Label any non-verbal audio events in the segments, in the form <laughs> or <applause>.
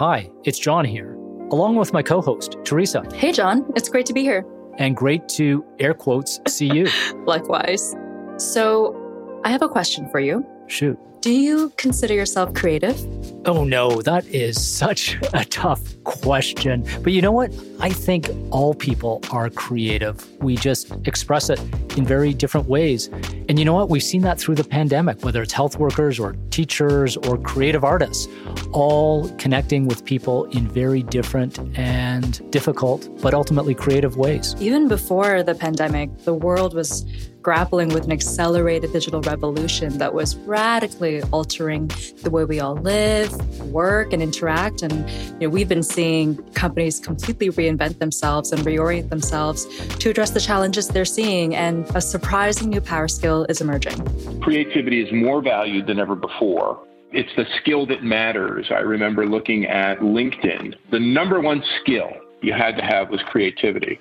Hi, it's John here, along with my co host, Theresa. Hey, John. It's great to be here. And great to, air quotes, see you. <laughs> Likewise. So, I have a question for you. Shoot. Do you consider yourself creative? Oh no, that is such a tough question. But you know what? I think all people are creative. We just express it in very different ways. And you know what? We've seen that through the pandemic, whether it's health workers or teachers or creative artists, all connecting with people in very different and difficult, but ultimately creative ways. Even before the pandemic, the world was grappling with an accelerated digital revolution that was radically altering the way we all live, work, and interact. And you know, we've been seeing companies completely reinvent themselves and reorient themselves to address the challenges they're seeing. And a surprising new power skill is emerging. Creativity is more valued than ever before. It's the skill that matters. I remember looking at LinkedIn. The number one skill you had to have was creativity.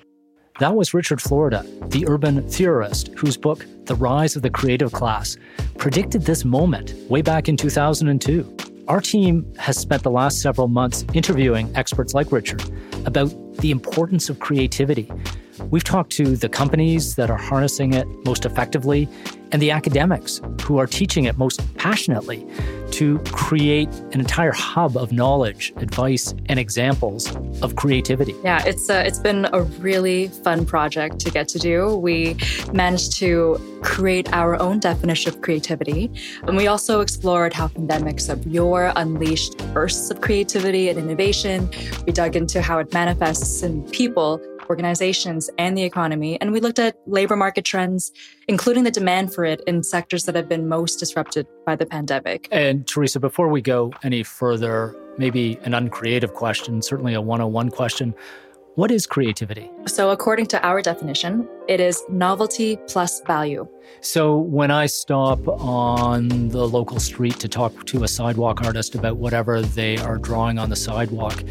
That was Richard Florida, the urban theorist whose book, The Rise of the Creative Class, predicted this moment way back in 2002. Our team has spent the last several months interviewing experts like Richard about the importance of creativity. We've talked to the companies that are harnessing it most effectively and the academics who are teaching it most passionately to create an entire hub of knowledge, advice, and examples of creativity. Yeah, it's uh, it's been a really fun project to get to do. We managed to create our own definition of creativity, and we also explored how pandemics of yore unleashed bursts of creativity and innovation. We dug into how it manifests in people organizations, and the economy. And we looked at labor market trends, including the demand for it in sectors that have been most disrupted by the pandemic. And Theresa, before we go any further, maybe an uncreative question, certainly a 101 question. What is creativity? So, according to our definition, it is novelty plus value. So, when I stop on the local street to talk to a sidewalk artist about whatever they are drawing on the sidewalk,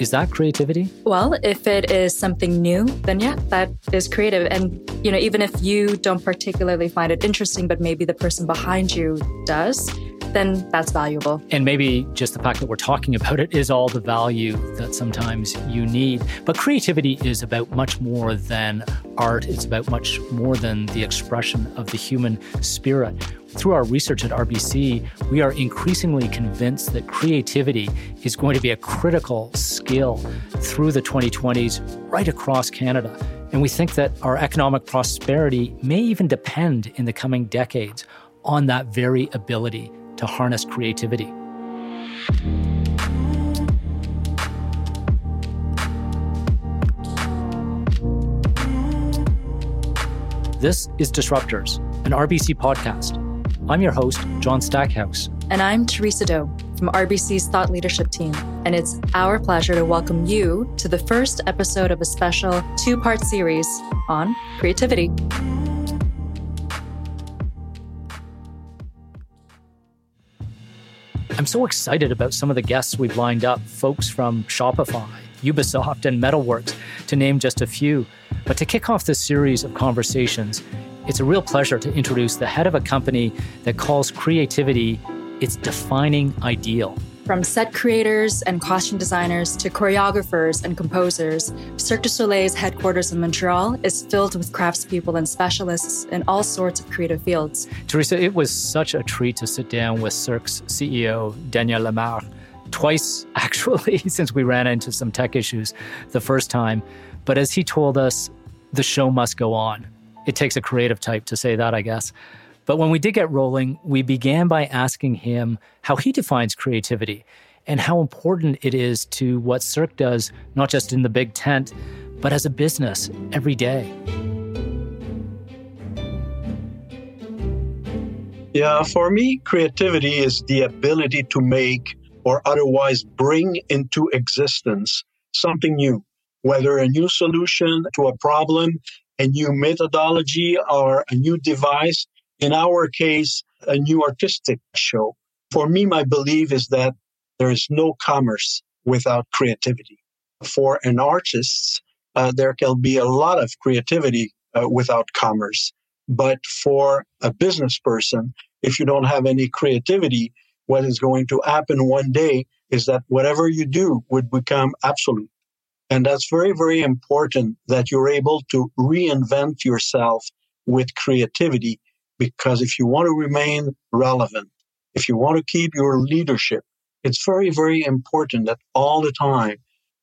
is that creativity? Well, if it is something new, then yeah, that is creative. And, you know, even if you don't particularly find it interesting, but maybe the person behind you does, then that's valuable. And maybe just the fact that we're talking about it is all the value that sometimes you need. But creativity is about much more than art, it's about much more than the expression of the human spirit. Through our research at RBC, we are increasingly convinced that creativity is going to be a critical skill through the 2020s right across Canada. And we think that our economic prosperity may even depend in the coming decades on that very ability to harness creativity. This is Disruptors, an RBC podcast. I'm your host, John Stackhouse. And I'm Theresa Do from RBC's Thought Leadership Team. And it's our pleasure to welcome you to the first episode of a special two part series on creativity. I'm so excited about some of the guests we've lined up folks from Shopify, Ubisoft, and Metalworks, to name just a few. But to kick off this series of conversations, it's a real pleasure to introduce the head of a company that calls creativity its defining ideal. From set creators and costume designers to choreographers and composers, Cirque du Soleil's headquarters in Montreal is filled with craftspeople and specialists in all sorts of creative fields. Theresa, it was such a treat to sit down with Cirque's CEO, Daniel Lamarre, twice <laughs> actually, <laughs> since we ran into some tech issues the first time. But as he told us, the show must go on. It takes a creative type to say that, I guess. But when we did get rolling, we began by asking him how he defines creativity and how important it is to what Cirque does, not just in the big tent, but as a business every day. Yeah, for me, creativity is the ability to make or otherwise bring into existence something new, whether a new solution to a problem, a new methodology, or a new device in our case, a new artistic show. For me, my belief is that there is no commerce without creativity. For an artist, uh, there can be a lot of creativity uh, without commerce. But for a business person, if you don't have any creativity, what is going to happen one day is that whatever you do would become absolute. And that's very, very important that you're able to reinvent yourself with creativity because if you want to remain relevant, if you want to keep your leadership, it's very, very important that all the time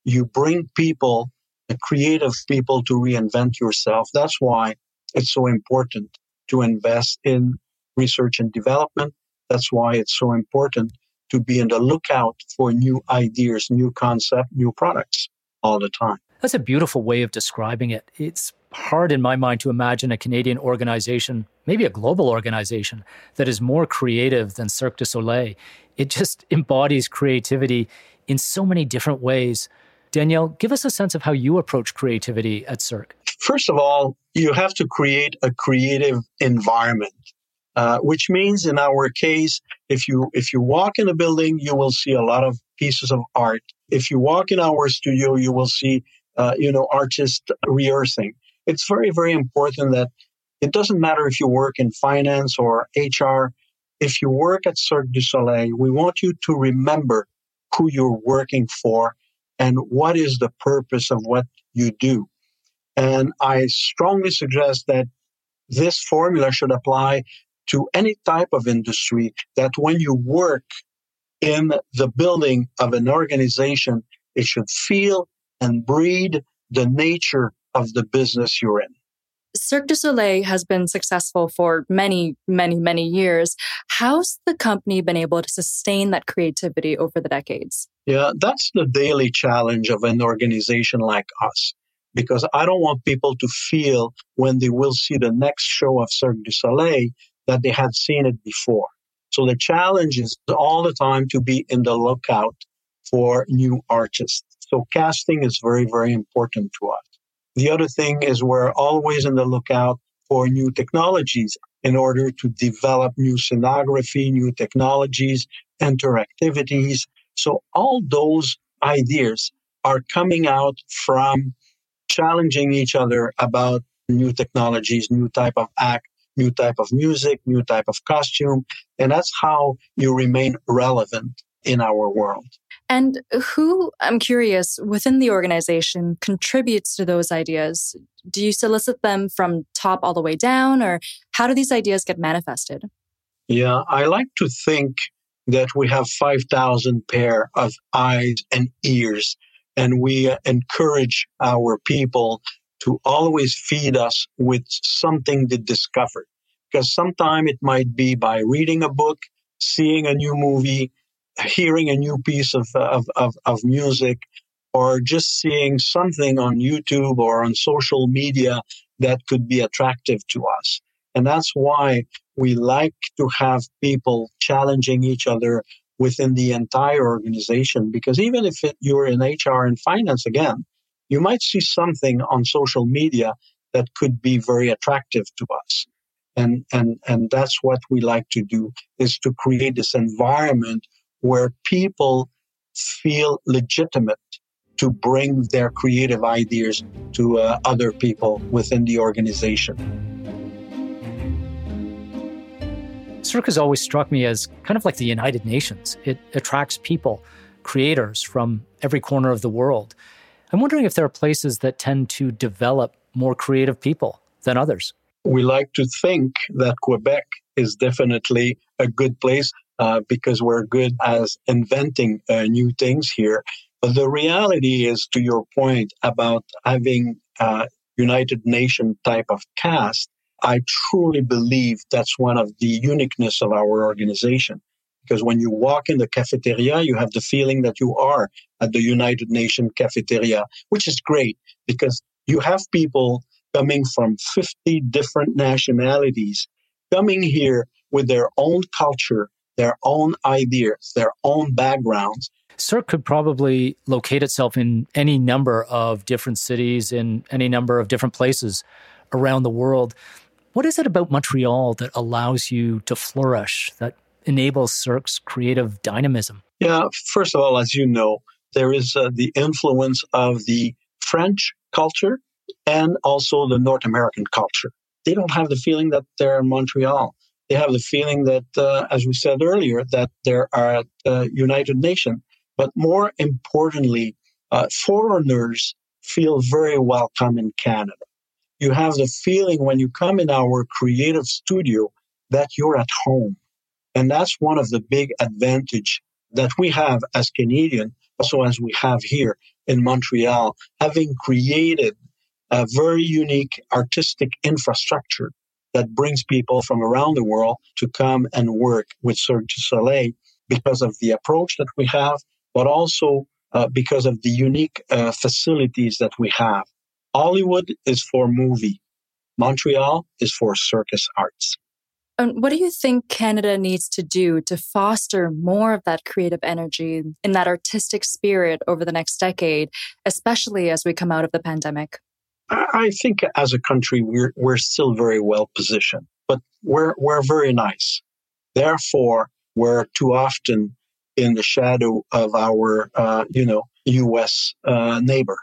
you bring people, the creative people to reinvent yourself. That's why it's so important to invest in research and development. That's why it's so important to be in the lookout for new ideas, new concept, new products all the time. That's a beautiful way of describing it. It's hard in my mind to imagine a Canadian organization, maybe a global organization, that is more creative than Cirque du Soleil. It just <laughs> embodies creativity in so many different ways. Daniel, give us a sense of how you approach creativity at Cirque. First of all, you have to create a creative environment. Uh, which means in our case, if you if you walk in a building, you will see a lot of pieces of art. If you walk in our studio, you will see uh, you know artists rehearsing. It's very very important that it doesn't matter if you work in finance or HR. If you work at Cirque du Soleil, we want you to remember who you're working for and what is the purpose of what you do. And I strongly suggest that this formula should apply to any type of industry that when you work in the building of an organization, it should feel and breed the nature of the business you're in. Cirque du Soleil has been successful for many, many, many years. How's the company been able to sustain that creativity over the decades? Yeah, that's the daily challenge of an organization like us. Because I don't want people to feel when they will see the next show of Cirque du Soleil that they had seen it before. So the challenge is all the time to be in the lookout for new artists. So casting is very, very important to us. The other thing is we're always in the lookout for new technologies in order to develop new scenography, new technologies, interactivities. So all those ideas are coming out from challenging each other about new technologies, new type of act, new type of music, new type of costume. And that's how you remain relevant in our world. And who, I'm curious, within the organization contributes to those ideas? Do you solicit them from top all the way down, or how do these ideas get manifested? Yeah, I like to think that we have 5,000 pair of eyes and ears, and we encourage our people to always feed us with something to discover. Because sometimes it might be by reading a book, seeing a new movie, hearing a new piece of, uh, of, of, of music, or just seeing something on YouTube or on social media that could be attractive to us. And that's why we like to have people challenging each other within the entire organization. Because even if it, you're in HR and finance again, you might see something on social media that could be very attractive to us. And, and, and that's what we like to do is to create this environment where people feel legitimate to bring their creative ideas to uh, other people within the organization. Cirque has always struck me as kind of like the United Nations. It attracts people, creators from every corner of the world. I'm wondering if there are places that tend to develop more creative people than others. We like to think that Quebec is definitely a good place uh, because we're good as inventing uh, new things here. But the reality is, to your point about having a United Nation type of cast, I truly believe that's one of the uniqueness of our organization. Because when you walk in the cafeteria, you have the feeling that you are at the United Nations cafeteria, which is great because you have people coming from 50 different nationalities coming here with their own culture, their own ideas, their own backgrounds. Cirque could probably locate itself in any number of different cities in any number of different places around the world. What is it about Montreal that allows you to flourish, that enables Cirque's creative dynamism? Yeah, first of all, as you know, there is uh, the influence of the French culture and also the North American culture. They don't have the feeling that they're in Montreal. They have the feeling that, uh, as we said earlier, that there are at uh, United Nations. But more importantly, uh, foreigners feel very welcome in Canada. You have the feeling when you come in our creative studio that you're at home. And that's one of the big advantage that we have as Canadian, also as we have here in Montreal, having created a very unique artistic infrastructure that brings people from around the world to come and work with Cirque du Soleil because of the approach that we have, but also uh, because of the unique uh, facilities that we have. Hollywood is for movie. Montreal is for circus arts. And what do you think Canada needs to do to foster more of that creative energy and that artistic spirit over the next decade, especially as we come out of the pandemic? I think as a country, we're, we're still very well positioned, but we're, we're very nice. Therefore, we're too often in the shadow of our, uh, you know, U.S. Uh, neighbor.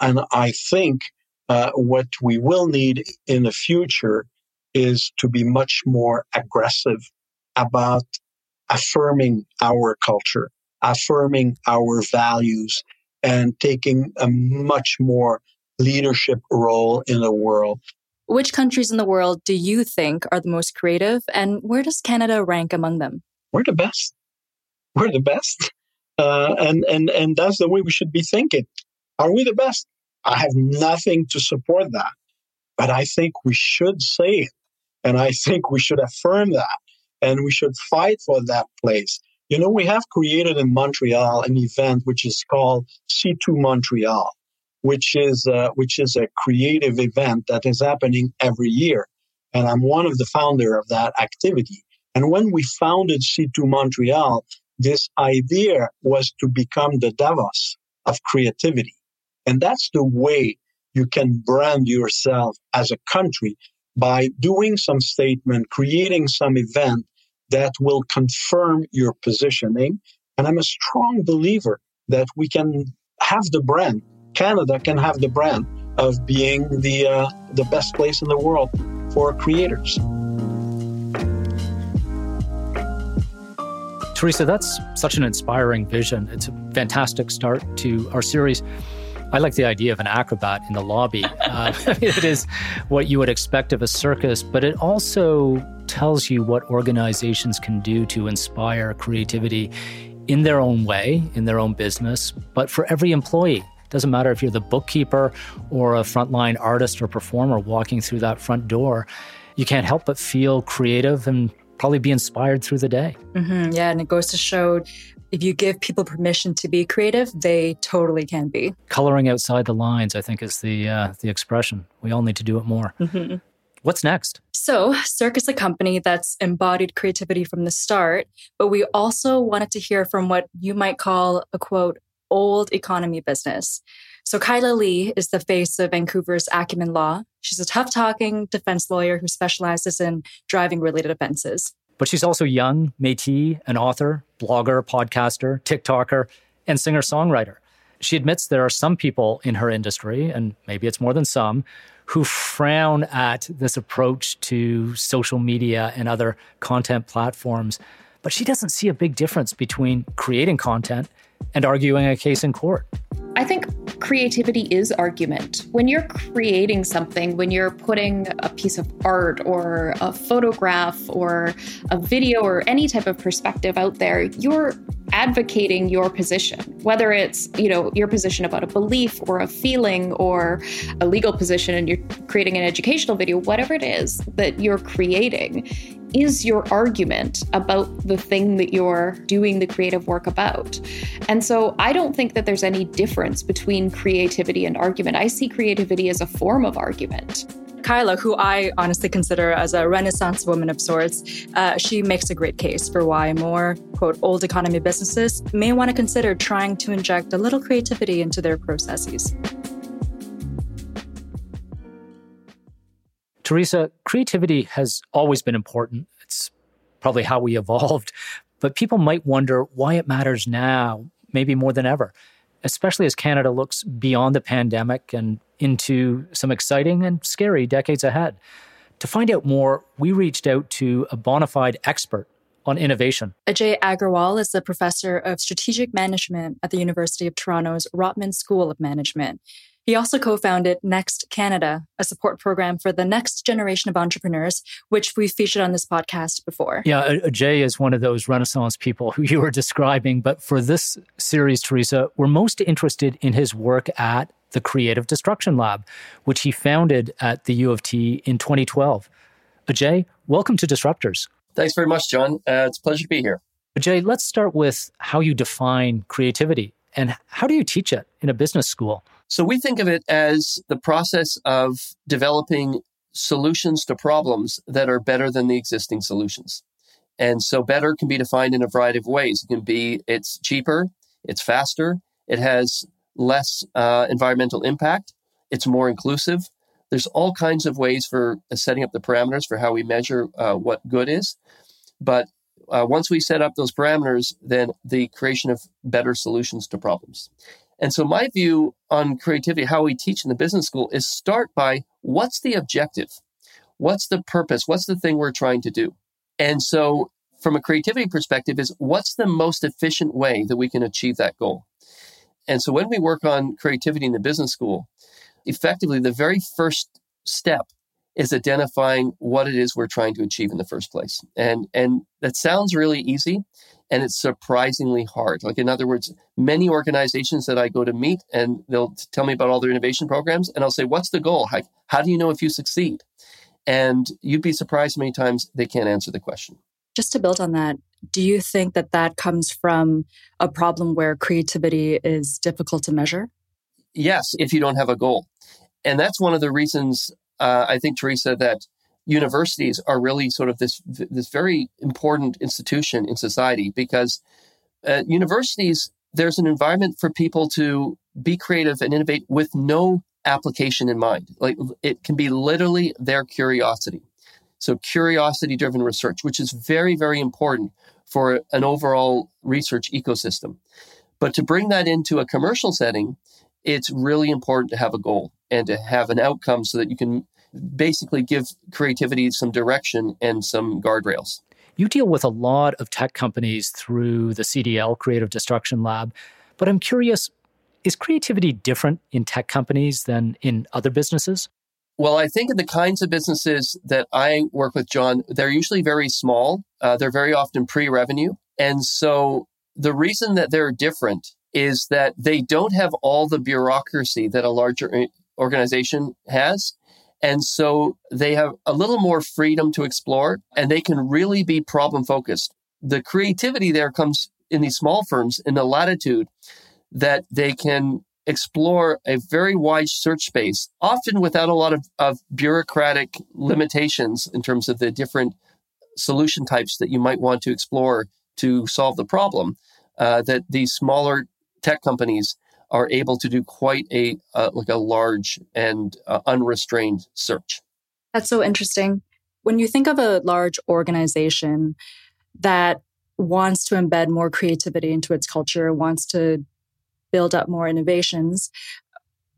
And I think uh, what we will need in the future is to be much more aggressive about affirming our culture, affirming our values, and taking a much more leadership role in the world. Which countries in the world do you think are the most creative, and where does Canada rank among them? We're the best. We're the best, uh, and and and that's the way we should be thinking. Are we the best? I have nothing to support that, but I think we should say it, and I think we should affirm that, and we should fight for that place. You know, we have created in Montreal an event which is called C2 Montreal which is uh, which is a creative event that is happening every year, and I'm one of the founder of that activity. And when we founded C2 Montreal, this idea was to become the Davos of creativity, and that's the way you can brand yourself as a country by doing some statement, creating some event that will confirm your positioning. And I'm a strong believer that we can have the brand Canada can have the brand of being the uh, the best place in the world for creators. Theresa, that's such an inspiring vision. It's a fantastic start to our series. I like the idea of an acrobat in the lobby. <laughs> Uh, <laughs> it is what you would expect of a circus, but it also tells you what organizations can do to inspire creativity in their own way, in their own business, but for every employee It doesn't matter if you're the bookkeeper or a frontline artist or performer walking through that front door. You can't help but feel creative and probably be inspired through the day. Mm-hmm, yeah, and it goes to show if you give people permission to be creative, they totally can be. Coloring outside the lines, I think, is the uh, the expression. We all need to do it more. Mm-hmm. What's next? So, Cirque is a company that's embodied creativity from the start, but we also wanted to hear from what you might call a quote, old economy business. So Kyla Lee is the face of Vancouver's Acumen Law. She's a tough talking defense lawyer who specializes in driving related offenses. But she's also young, Métis, an author, blogger, podcaster, TikToker, and singer songwriter. She admits there are some people in her industry, and maybe it's more than some, who frown at this approach to social media and other content platforms. But she doesn't see a big difference between creating content and arguing a case in court. I think creativity is argument. When you're creating something, when you're putting a piece of art or a photograph or a video or any type of perspective out there, you're advocating your position, whether it's, you know, your position about a belief or a feeling or a legal position and you're creating an educational video, whatever it is that you're creating is your argument about the thing that you're doing the creative work about. And so I don't think that there's any difference between creativity and argument. I see creativity as a form of argument. Kyla, who I honestly consider as a renaissance woman of sorts, uh, she makes a great case for why more, quote, old economy businesses may want to consider trying to inject a little creativity into their processes. Theresa, creativity has always been important. It's probably how we <laughs> evolved, but people might wonder why it matters now, maybe more than ever, especially as Canada looks beyond the pandemic and into some exciting and scary decades ahead. To find out more, we reached out to a bona fide expert on innovation. Ajay Agrawal is the professor of strategic management at the University of Toronto's Rotman School of Management. He also co founded Next Canada, a support program for the next generation of entrepreneurs, which we've featured on this podcast before. Yeah, uh, uh, Ajay is one of those Renaissance people who <laughs> you were describing. But for this series, Theresa, we're most interested in his work at the Creative Destruction Lab, which he founded at the U of T in 2012. Ajay, uh, welcome to Disruptors. Thanks very much, John. Uh, it's a pleasure to be here. Ajay, let's start with how you define creativity and how do you teach it in a business school? So we think of it as the process of developing solutions to problems that are better than the existing solutions. And so better can be defined in a variety of ways. It can be it's cheaper, it's faster, it has less uh, environmental impact, it's more inclusive. There's all kinds of ways for uh, setting up the parameters for how we measure uh, what good is. But uh, once we set up those parameters, then the creation of better solutions to problems. And so, my view on creativity, how we teach in the business school, is start by what's the objective? What's the purpose? What's the thing we're trying to do? And so, from a creativity perspective, is what's the most efficient way that we can achieve that goal? And so, when we work on creativity in the business school, effectively the very first step is identifying what it is we're trying to achieve in the first place. And and that sounds really easy and it's surprisingly hard. Like in other words, many organizations that I go to meet and they'll tell me about all their innovation programs and I'll say, "What's the goal? How, how do you know if you succeed?" And you'd be surprised many times they can't answer the question. Just to build on that, do you think that that comes from a problem where creativity is difficult to measure? Yes, if you don't have a goal. And that's one of the reasons uh, I think, Theresa, that universities are really sort of this this very important institution in society because at universities there's an environment for people to be creative and innovate with no application in mind. Like it can be literally their curiosity. So curiosity driven research, which is very, very important for an overall research ecosystem. But to bring that into a commercial setting, it's really important to have a goal and to have an outcome so that you can basically give creativity some direction and some guardrails. You deal with a lot of tech companies through the CDL Creative Destruction Lab, but I'm curious is creativity different in tech companies than in other businesses? Well, I think in the kinds of businesses that I work with, John, they're usually very small. Uh, they're very often pre revenue. And so the reason that they're different is that they don't have all the bureaucracy that a larger uh, organization has. And so they have a little more freedom to explore and they can really be problem focused. The creativity there comes in these small firms in the latitude that they can explore a very wide search space, often without a lot of, of bureaucratic limitations in terms of the different solution types that you might want to explore to solve the problem. Uh, that these smaller tech companies are able to do quite a uh, like a large and uh, unrestrained search. That's so interesting. When you think of a large organization that wants to embed more creativity into its culture, wants to build up more innovations,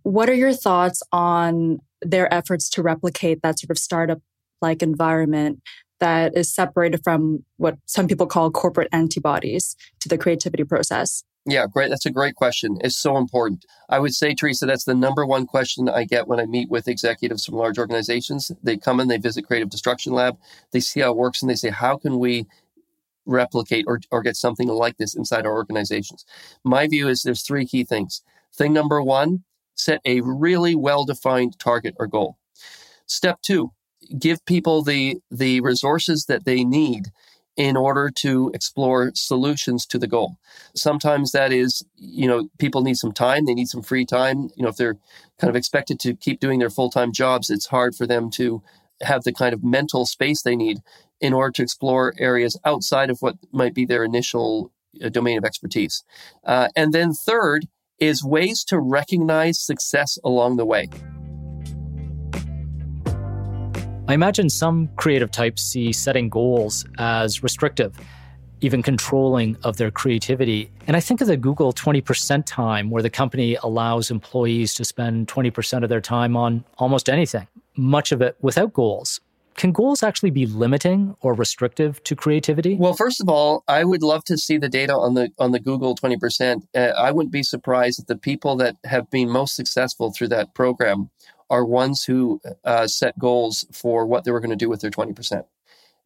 what are your thoughts on their efforts to replicate that sort of startup like environment that is separated from what some people call corporate antibodies to the creativity process? Yeah, great. That's a great question. It's so important. I would say, Theresa, that's the number one question I get when I meet with executives from large organizations. They come in, they visit Creative Destruction Lab, they see how it works, and they say, How can we replicate or, or get something like this inside our organizations? My view is there's three key things. Thing number one, set a really well defined target or goal. Step two, give people the, the resources that they need in order to explore solutions to the goal. Sometimes that is, you know, people need some time, they need some free time. You know, if they're kind of expected to keep doing their full time jobs, it's hard for them to have the kind of mental space they need in order to explore areas outside of what might be their initial uh, domain of expertise. Uh, and then third is ways to recognize success along the way. I imagine some creative types see setting goals as restrictive, even controlling of their creativity. And I think of the Google 20% time, where the company allows employees to spend 20% of their time on almost anything, much of it without goals. can goals actually be limiting or restrictive to creativity? Well, first of all, I would love to see the data on the on the Google 20%. Uh, I wouldn't be surprised if the people that have been most successful through that program are ones who uh, set goals for what they were going to do with their 20%.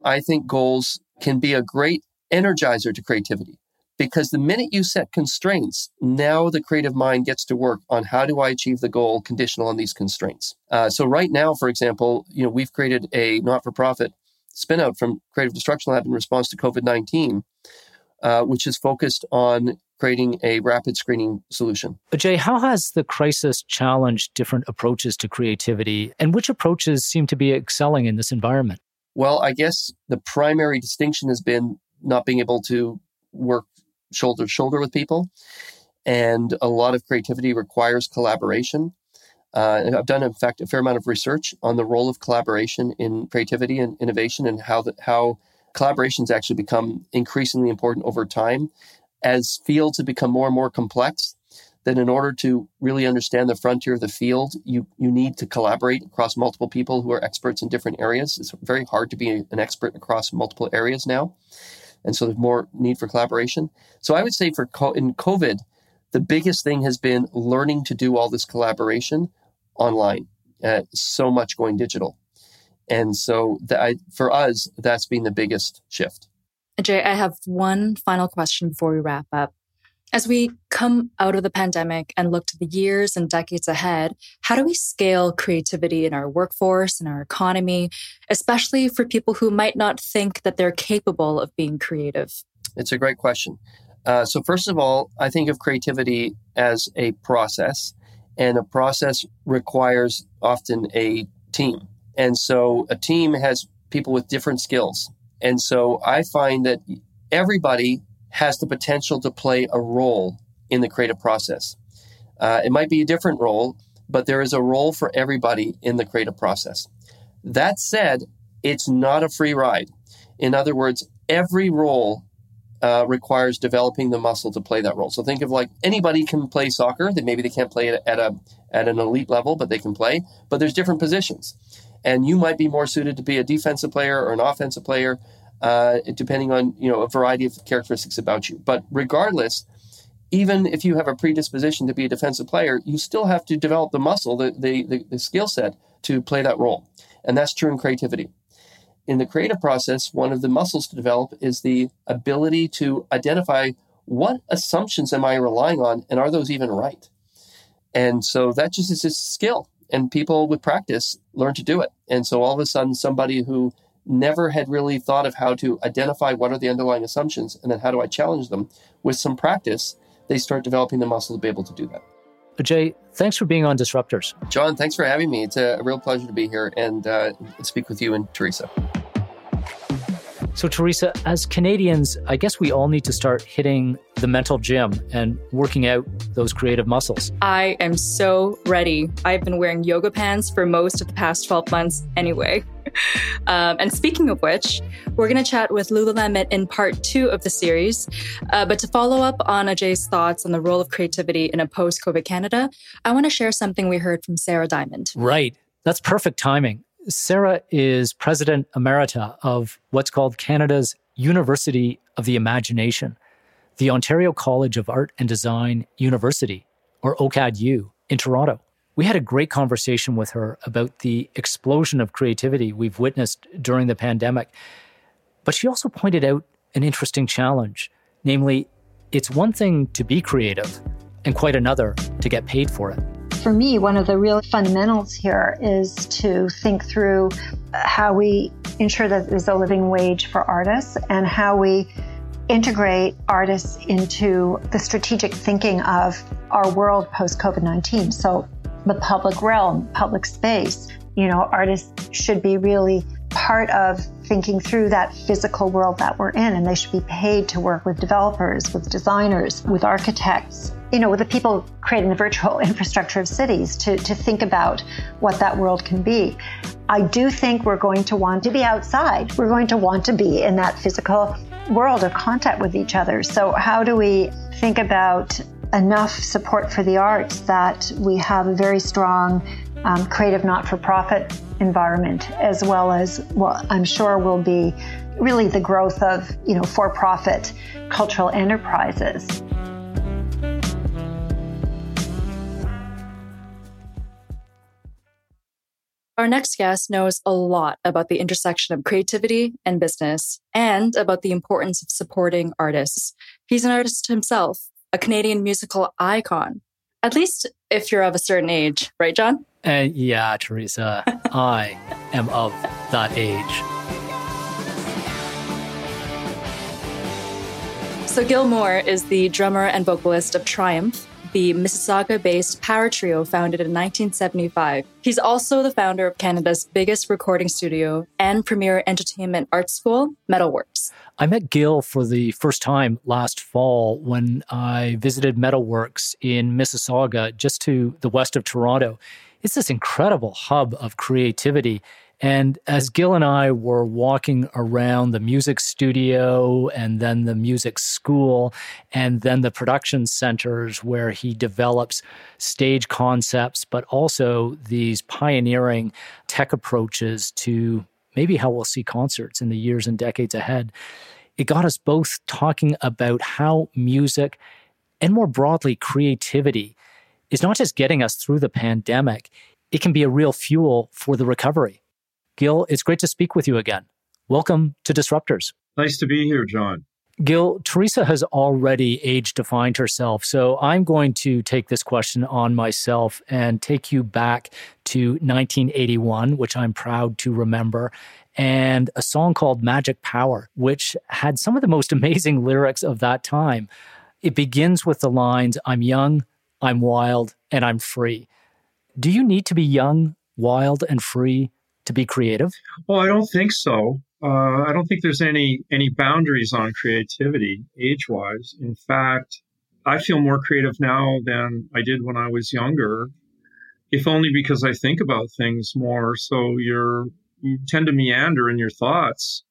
I think goals can be a great energizer to creativity because the minute you set constraints, now the creative mind gets to work on how do I achieve the goal conditional on these constraints. Uh, so right now, for example, you know we've created a not-for-profit spinout from Creative Destruction Lab in response to COVID nineteen, uh, which is focused on creating a rapid screening solution. Jay, how has the crisis challenged different approaches to creativity, and which approaches seem to be excelling in this environment? Well, I guess the primary distinction has been not being able to work shoulder to shoulder with people. And a lot of creativity requires collaboration. Uh, I've done, in fact, a fair amount of research on the role of collaboration in creativity and innovation, and how that how collaborations actually become increasingly important over time as fields have become more and more complex. That in order to really understand the frontier of the field, you you need to collaborate across multiple people who are experts in different areas. It's very hard to be an expert across multiple areas now and so there's more need for collaboration. So I would say for co- in COVID, the biggest thing has been learning to do all this collaboration online. Uh, so much going digital, and so I, for us, that's been the biggest shift. Jay, I have one final question before we wrap up. As we come out of the pandemic and look to the years and decades ahead, how do we scale creativity in our workforce and our economy, especially for people who might not think that they're capable of being creative? It's a great question. Uh, so, first of all, I think of creativity as a process, and a process requires often a team. And so, a team has people with different skills. And so, I find that everybody has the potential to play a role in the creative process. Uh, it might be a different role, but there is a role for everybody in the creative process. That said, it's not a free ride. In other words, every role uh, requires developing the muscle to play that role. So think of like anybody can play soccer. That maybe they can't play it at a at an elite level, but they can play. But there's different positions, and you might be more suited to be a defensive player or an offensive player uh, depending on you know a variety of characteristics about you. But regardless, even if you have a predisposition to be a defensive player, you still have to develop the muscle, the the, the, the skill set to play that role, and that's true in creativity. In the creative process, one of the muscles to develop is the ability to identify what assumptions am I relying on, and are those even right? And so that just is a skill, and people with practice learn to do it. And so all of a sudden, somebody who never had really thought of how to identify what are the underlying assumptions and then how do I challenge them. With some practice, they start developing the muscle to be able to do that. Jay, thanks for being on Disruptors. John, thanks for having me. It's a real pleasure to be here and uh, speak with you and Theresa. So, Theresa, as Canadians, I guess we all need to start hitting the mental gym and working out those creative muscles. I am so ready. I've been wearing yoga pants for most of the past 12 months anyway. <laughs> Um, and speaking of which, we're going to chat with Lululemon in part two of the series. Uh, but to follow up on Ajay's thoughts on the role of creativity in a post COVID Canada, I want to share something we heard from Sarah Diamond. Right. That's perfect timing. Sarah is president emerita of what's called Canada's University of the Imagination, the Ontario College of Art and Design University, or OCADU, in Toronto. We had a great conversation with her about the explosion of creativity we've witnessed during the pandemic. But she also pointed out an interesting challenge namely, it's one thing to be creative and quite another to get paid for it for me, one of the real fundamentals here is to think through how we ensure that there's a living wage for artists and how we integrate artists into the strategic thinking of our world post COVID 19. So, the public realm, public space, you know, artists should be really part of thinking through that physical world that we're in, and they should be paid to work with developers, with designers, with architects, you know, with the people creating the virtual <laughs> infrastructure of cities to, to think about what that world can be. I do think we're going to want to be outside. We're going to want to be in that physical world of contact with each other. So, how do we think about enough support for the arts that we have a very strong um, creative not for profit environment, as well as what I'm sure will be really the growth of you know for profit cultural enterprises. Our next guest knows a lot about the intersection of creativity and business and about the importance of supporting artists. He's an artist himself, a Canadian musical icon. At least if you're of a certain age, right, John? Uh, yeah, Theresa, I am of that age. So, Gil Moore is the drummer and vocalist of Triumph, the Mississauga based power trio founded in 1975. He's also the founder of Canada's biggest recording studio and premier entertainment art school, Metalworks. I met Gil for the first time last fall when I visited Metalworks in Mississauga, just to the west of Toronto. It's this incredible hub of creativity. And as Gil and I were walking around the music studio and then the music school and then the production centers where he develops stage concepts, but also these pioneering tech approaches to maybe how we'll see concerts in the years and decades ahead, it got us both talking about how music and more broadly creativity is not just getting us through the pandemic, it can be a real fuel for the recovery. Gil, it's great to speak with you again. Welcome to Disruptors. Nice to be here, John. Gil, Theresa has already age defined herself. So I'm going to take this question on myself and take you back to 1981, which I'm proud to remember, and a song called Magic Power, which had some of the most <laughs> amazing lyrics of that time. It begins with the lines I'm young, I'm wild, and I'm free. Do you need to be young, wild, and free to be creative? Well, I don't think so. Uh, I don't think there's any any boundaries on creativity age wise. In fact, I feel more creative now than I did when I was younger, if only because I think about things more. So you're you tend to meander in your thoughts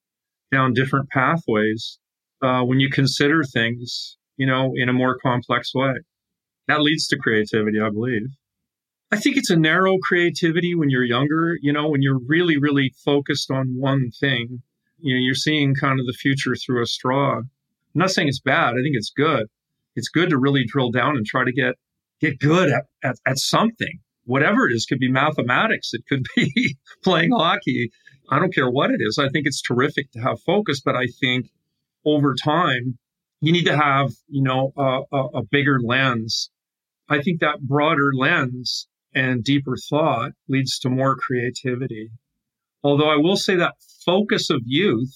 down different pathways uh, when you consider things, you know, in a more complex way. That leads to creativity, I believe. I think it's a narrow creativity when you're younger, you know, when you're really, really focused on one thing. You know, you're seeing kind of the future through a straw. I'm not saying it's bad. I think it's good. It's good to really drill down and try to get get good at, at, at something. Whatever it is, could be mathematics, it could <laughs> be playing hockey. I don't care what it is. I think it's terrific to have focus, but I think over time, you need to have, you know, a, a, a bigger lens. I think that broader lens and deeper thought leads to more creativity. Although I will say that focus of youth,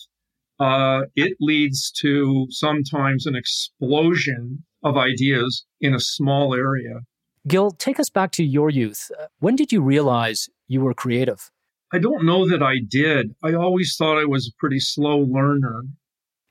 uh, it leads to sometimes an explosion of ideas in a small area. Gil, take us back to your youth. When did you realize you were creative? I don't know that I did. I always thought I was a pretty slow learner.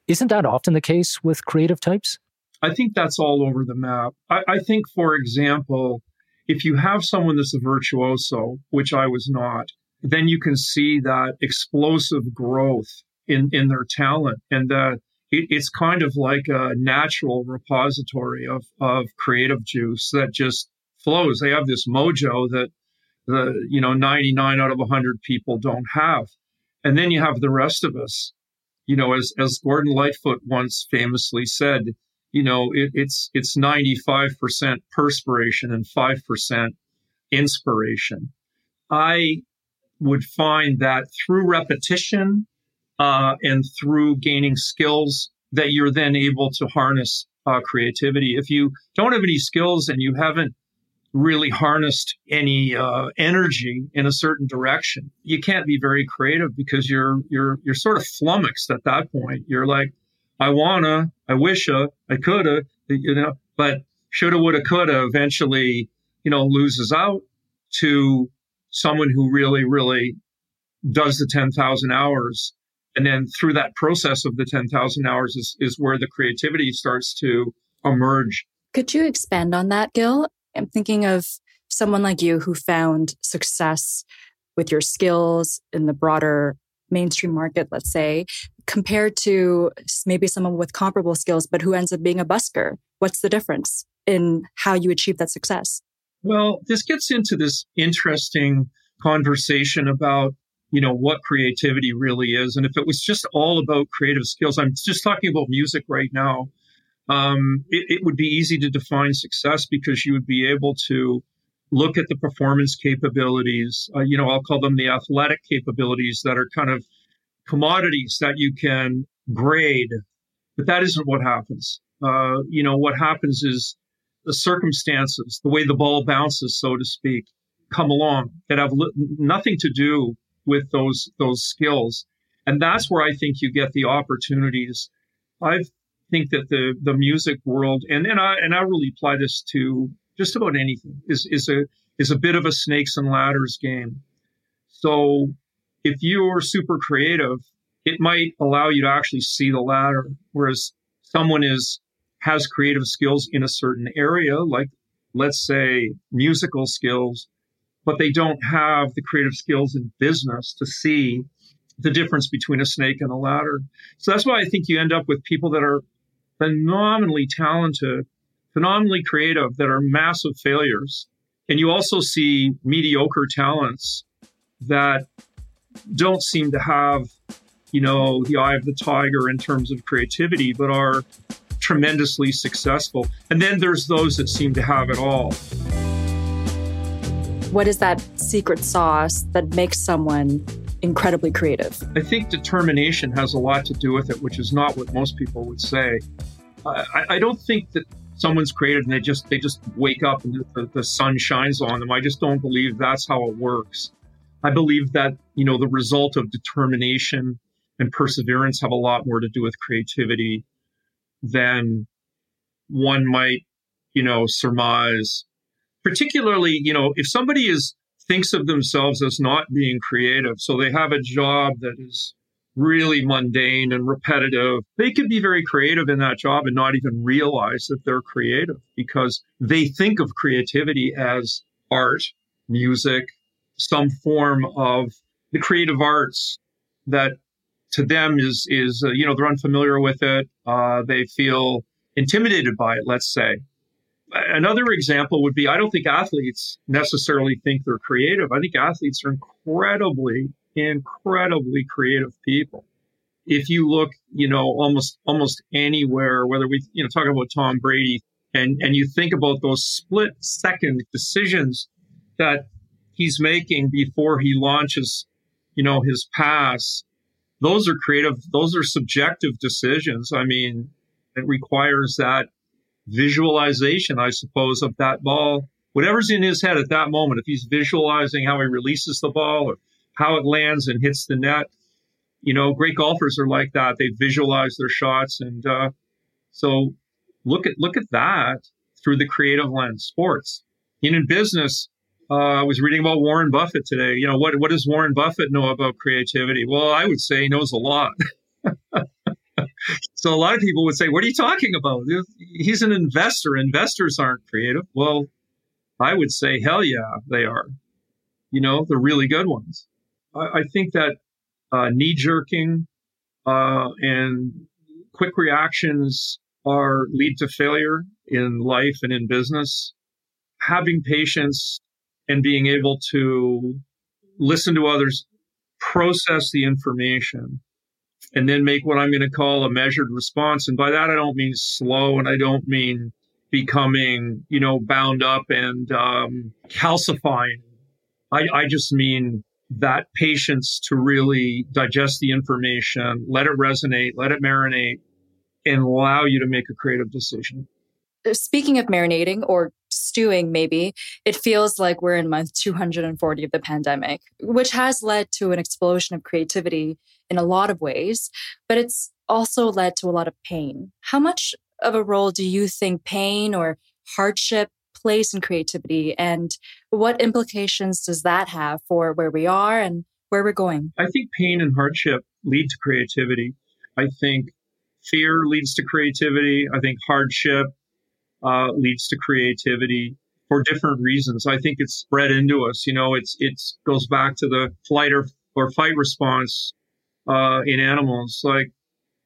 Isn't that often the case with creative types? I think that's all over the map. I, I think, for example, if you have someone that's a virtuoso, which I was not, then you can see that explosive growth in, in their talent. And that it, it's kind of like a natural repository of, of creative juice that just flows. They have this mojo that the, you know, 99 out of 100 people don't have. And then you have the rest of us. You know, as, as Gordon Lightfoot once famously said, you know, it, it's it's 95% perspiration and 5% inspiration. I would find that through repetition uh, and through gaining skills that you're then able to harness uh, creativity. If you don't have any skills and you haven't really harnessed any uh, energy in a certain direction, you can't be very creative because you're you're you're sort of flummoxed at that point. You're like, I wanna, I wisha, I coulda, you know, but shoulda, woulda, coulda eventually, you know, loses out to someone who really, really does the 10,000 hours. And then through that process of the 10,000 hours is, is where the creativity starts to emerge. Could you expand on that, Gil? I'm thinking of someone like you who found success with your skills in the broader mainstream market, let's say, compared to maybe someone with comparable skills, but who ends up being a busker? What's the difference in how you achieve that success? Well, this gets into this interesting conversation about, you know, what creativity really is. And if it was just all about creative skills, I'm just talking about music right now. Um, it, it would be easy to define success because you would be able to look at the performance capabilities. Uh, you know, I'll call them the athletic capabilities that are kind of commodities that you can grade, but that isn't what happens. Uh, you know, what happens is the circumstances, the way the ball bounces, so to speak, come along that have li- nothing to do with those those skills, and that's where I think you get the opportunities. I think that the the music world, and and I and I really apply this to just about anything, is is a is a bit of a snakes and ladders game. So if you're super creative, it might allow you to actually see the ladder, whereas someone is has creative skills in a certain area, like let's say musical skills, but they don't have the creative skills in business to see the difference between a snake and a ladder. So that's why I think you end up with people that are phenomenally talented, phenomenally creative, that are massive failures. And you also see mediocre talents that don't seem to have, you know, the eye of the tiger in terms of creativity, but are tremendously successful. And then there's those that seem to have it all. What is that secret sauce that makes someone incredibly creative? I think determination has a lot to do with it, which is not what most people would say. I, I don't think that someone's creative and they just they just wake up and the, the sun shines on them. I just don't believe that's how it works. I believe that you know the result of determination and perseverance have a lot more to do with creativity than one might, you know, surmise. Particularly, you know, if somebody is thinks of themselves as not being creative, so they have a job that is really mundane and repetitive, they could be very creative in that job and not even realize that they're creative because they think of creativity as art, music, some form of the creative arts that to them is is uh, you know they're unfamiliar with it. Uh, they feel intimidated by it. Let's say. Another example would be I don't think athletes necessarily think they're creative. I think athletes are incredibly, incredibly creative people. If you look, you know, almost almost anywhere, whether we you know talk about Tom Brady and and you think about those split second decisions that he's making before he launches, you know, his pass those are creative, those are subjective decisions. I mean, it requires that visualization, I suppose, of that ball. Whatever's in his head at that moment, if he's visualizing how he releases the ball or how it lands and hits the net, you know, great golfers are like that. They visualize their shots, and uh, so look at look at that through the creative lens. Sports, and in business, uh, I was reading about Warren Buffett today. You know, what, what does Warren Buffett know about creativity? Well, I would say he knows a lot. <laughs> so a lot of people would say, what are you talking about? He's an investor. Investors aren't creative. Well, I would say, hell yeah, they are. You know, the really good ones. I, I think that uh, knee jerking uh, and quick reactions are lead to failure in life and in business. Having patience and being able to listen to others, process the information, and then make what I'm going to call a measured response. And by that, I don't mean slow and I don't mean becoming, you know, bound up and um, calcifying. I, I just mean that patience to really digest the information, let it resonate, let it marinate, and allow you to make a creative decision. Speaking of marinating or stewing, maybe, it feels like we're in month 240 of the pandemic, which has led to an explosion of creativity in a lot of ways, but it's also led to a lot of pain. How much of a role do you think pain or hardship plays in creativity? And what implications does that have for where we are and where we're going? I think pain and hardship lead to creativity. I think fear leads to creativity. I think hardship uh, leads to creativity for different reasons. I think it's spread into us. You know, it's it's goes back to the flight or, or fight response uh, in animals. Like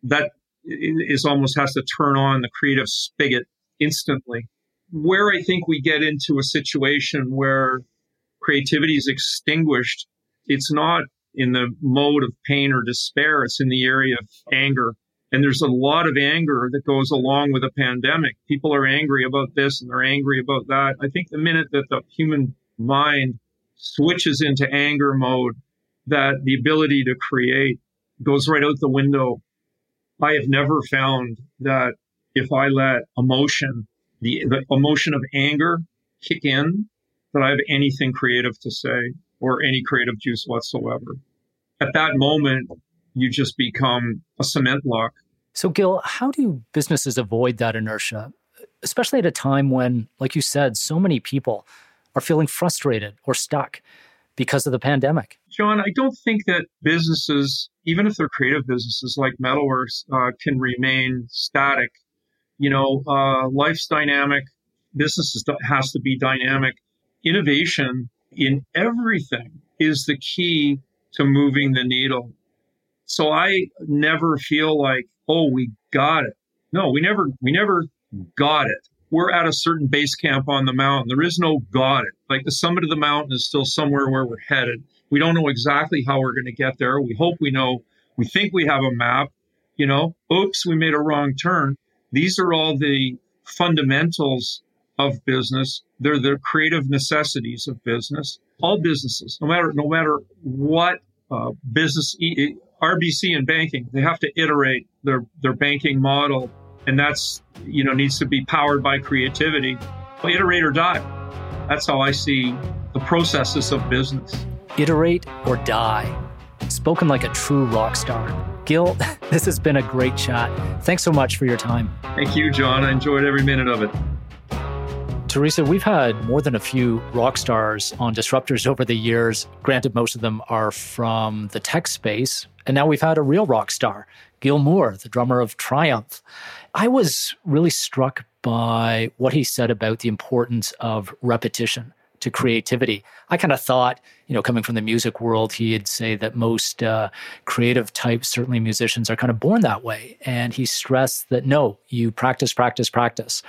that is almost has to turn on the creative spigot instantly. Where I think we get into a situation where creativity is extinguished, it's not in the mode of pain or despair, it's in the area of anger. And there's a lot of anger that goes along with a pandemic. People are angry about this and they're angry about that. I think the minute that the human mind switches into anger mode, that the ability to create goes right out the window. I have never found that if I let emotion, the, the emotion of anger kick in, that I have anything creative to say or any creative juice whatsoever. At that moment, you just become a cement block. So, Gil, how do businesses avoid that inertia, especially at a time when, like you said, so many people are feeling frustrated or stuck because of the pandemic? John, I don't think that businesses, even if they're creative businesses like Metalworks, uh, can remain static. You know, uh, life's dynamic, business has to be dynamic. Innovation in everything is the key to moving the needle. So I never feel like, oh, we got it. No, we never, we never got it. We're at a certain base camp on the mountain. There is no got it. Like the summit of the mountain is still somewhere where we're headed. We don't know exactly how we're going to get there. We hope we know. We think we have a map. You know, oops, we made a wrong turn. These are all the fundamentals of business. They're the creative necessities of business. All businesses, no matter no matter what uh, business, RBC and banking, they have to iterate their their banking model, and that's you know needs to be powered by creativity. iterate or die. That's how I see the processes of business. Iterate or die. Spoken like a true rock star. Gil, <laughs> this has been a great chat. Thanks so much for your time. Thank you, John. I enjoyed every minute of it. Theresa, we've had more than a few rock stars on Disruptors over the years. Granted, most of them are from the tech space. And now we've had a real rock star, Gil Moore, the drummer of Triumph. I was really struck by what he said about the importance of repetition to creativity. I kind of thought, you know, coming from the music world, he'd say that most uh, creative types, certainly musicians, are kind of born that way. And he stressed that no, you practice, practice, practice.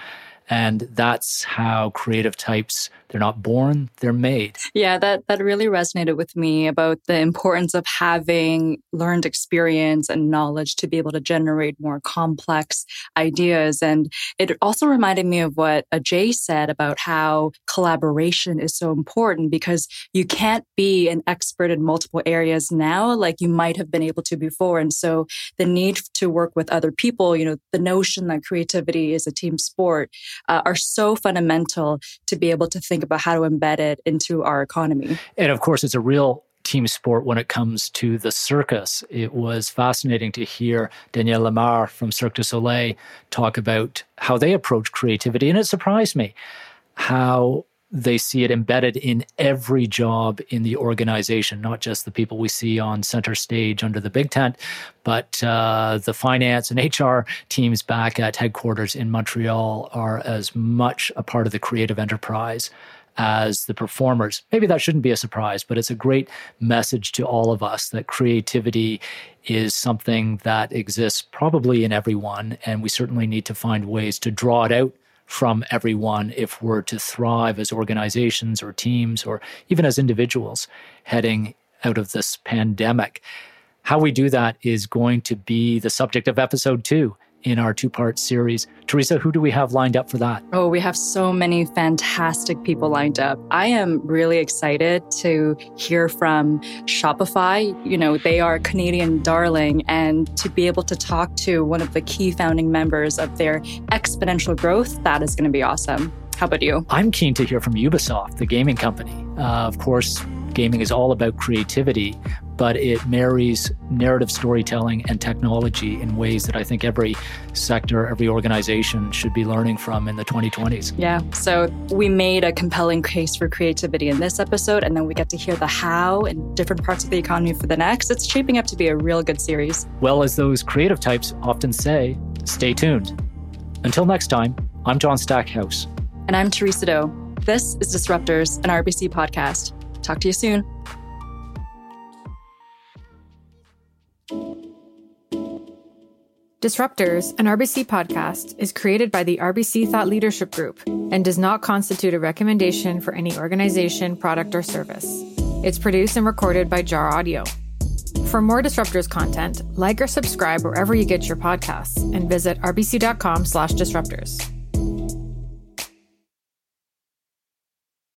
And that's how creative types, they're not born, they're made. Yeah, that, that really resonated with me about the importance of having learned experience and knowledge to be able to generate more complex ideas. And it also reminded me of what Jay said about how collaboration is so important because you can't be an expert in multiple areas now like you might have been able to before. And so the need to work with other people, you know, the notion that creativity is a team sport uh, are so fundamental to be able to think about how to embed it into our economy. And of course, it's a real team sport when it comes to the circus. It was fascinating to hear Daniel Lamarre from Cirque du Soleil talk about how they approach creativity. And it surprised me how they see it embedded in every job in the organization, not just the people we see on center stage under the big tent, but uh, the finance and HR teams back at headquarters in Montreal are as much a part of the creative enterprise as the performers. Maybe that shouldn't be a surprise, but it's a great message to all of us that creativity is something that exists probably in everyone, and we certainly need to find ways to draw it out from everyone if we're to thrive as organizations or teams or even as individuals heading out of this pandemic. How we do that is going to be the subject of episode two in our two part series. Theresa, who do we have lined up for that? Oh, we have so many fantastic people lined up. I am really excited to hear from Shopify. You know, they are a Canadian darling, and to be able to talk to one of the key founding members of their exponential growth, that is going to be awesome. How about you? I'm keen to hear from Ubisoft, the gaming company. Uh, of course, gaming is all about creativity, but it marries narrative storytelling and technology in ways that I think every sector, every organization should be learning from in the 2020s. Yeah. So we made a compelling case for creativity in this episode, and then we get to hear the how in different parts of the economy for the next. It's shaping up to be a real good series. Well, as those creative types often say, stay tuned. Until next time, I'm John Stackhouse. And I'm Theresa Do. This is Disruptors, an RBC podcast. Talk to you soon. Disruptors, an RBC podcast, is created by the RBC Thought Leadership Group and does not constitute a recommendation for any organization, product, or service. It's produced and recorded by Jar Audio. For more Disruptors content, like or subscribe wherever you get your podcasts and visit rbc.com slash disruptors.